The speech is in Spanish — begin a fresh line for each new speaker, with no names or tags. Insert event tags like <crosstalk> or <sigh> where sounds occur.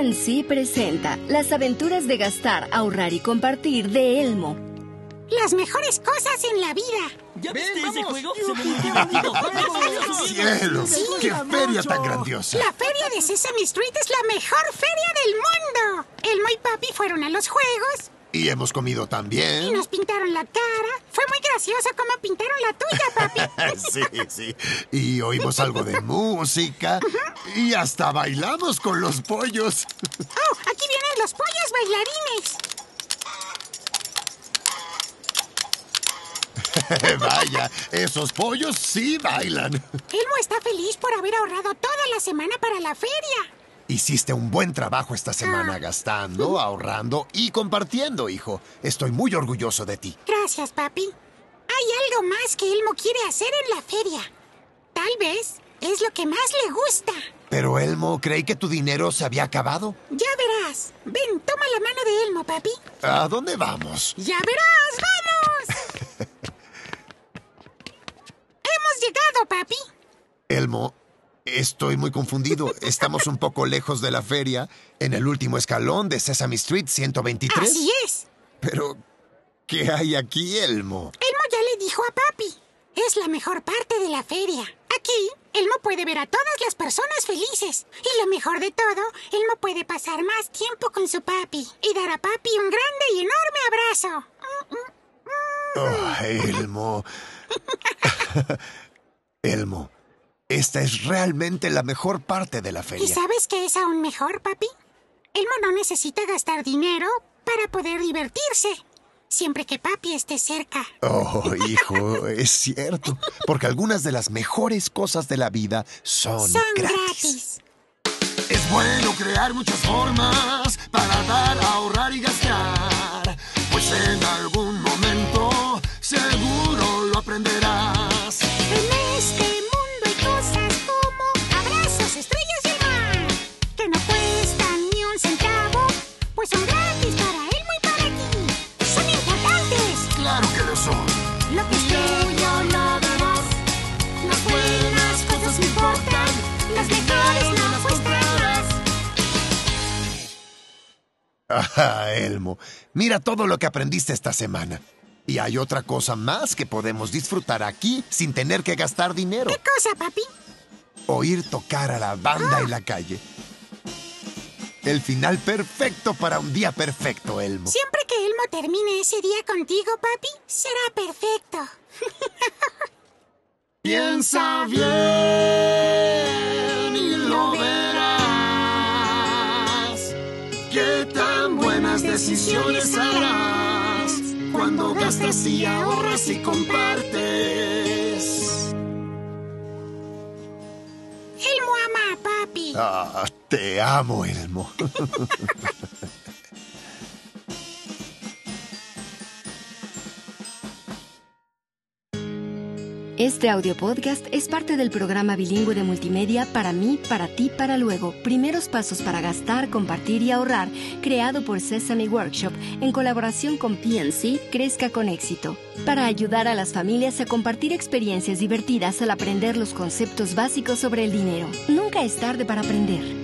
PNC presenta Las aventuras de gastar, ahorrar y compartir de Elmo.
Las mejores cosas en la vida.
¿Ya viste ese juego?
¡Cielos! ¡Qué feria tan grandiosa!
La feria de Sesame Street es la mejor feria del mundo. Elmo y Papi fueron a los juegos
Y hemos comido
y
también.
nos pintaron la cara. Fue muy gracioso cómo pintaron la tuya, Papi. <laughs>
Sí, sí. Y oímos algo de música. Y hasta bailamos con los pollos.
Oh, aquí vienen los pollos bailarines. <laughs>
Vaya, esos pollos sí bailan.
Elmo está feliz por haber ahorrado toda la semana para la feria.
Hiciste un buen trabajo esta semana gastando, ahorrando y compartiendo, hijo. Estoy muy orgulloso de ti.
Gracias, Papi. Hay algo más que Elmo quiere hacer en la feria. Tal vez es lo que más le gusta.
Pero Elmo, creí que tu dinero se había acabado.
Ya verás. Ven, toma la mano de Elmo, Papi.
¿A dónde vamos?
¡Ya verás! ¡Vamos! <laughs> ¡Hemos llegado, papi!
Elmo, estoy muy confundido. Estamos un poco lejos de la feria, en el último escalón de Sesame Street 123.
Así es.
Pero, ¿qué hay aquí, Elmo?
Elmo ya le dijo a papi. Es la mejor parte de la feria. Aquí, Elmo puede ver a todas las personas felices. Y lo mejor de todo, Elmo puede pasar más tiempo con su papi y dar a papi un grande y enorme abrazo.
Oh, Elmo. <laughs> <laughs> Elmo, esta es realmente la mejor parte de la
¿Y
feria.
sabes qué es aún mejor, papi? Elmo no necesita gastar dinero para poder divertirse. Siempre que papi esté cerca.
Oh, hijo, es cierto. Porque algunas de las mejores cosas de la vida son,
Son
gratis.
gratis.
Es bueno crear muchas formas para dar, ahorrar y gastar. Pues en algún Ah, Elmo, mira todo lo que aprendiste esta semana. Y hay otra cosa más que podemos disfrutar aquí sin tener que gastar dinero.
¿Qué cosa, papi?
Oír tocar a la banda en la calle. El final perfecto para un día perfecto, Elmo.
Siempre que Elmo termine ese día contigo, papi, será perfecto. <laughs>
Piensa bien Qué tan buenas decisiones harás cuando gastas y ahorras y compartes.
Elmo ama a papi.
Ah, te amo, Elmo. <laughs>
Este audio podcast es parte del programa bilingüe de multimedia Para mí, para ti, para luego. Primeros pasos para gastar, compartir y ahorrar, creado por Sesame Workshop en colaboración con PNC Crezca con éxito. Para ayudar a las familias a compartir experiencias divertidas al aprender los conceptos básicos sobre el dinero. Nunca es tarde para aprender.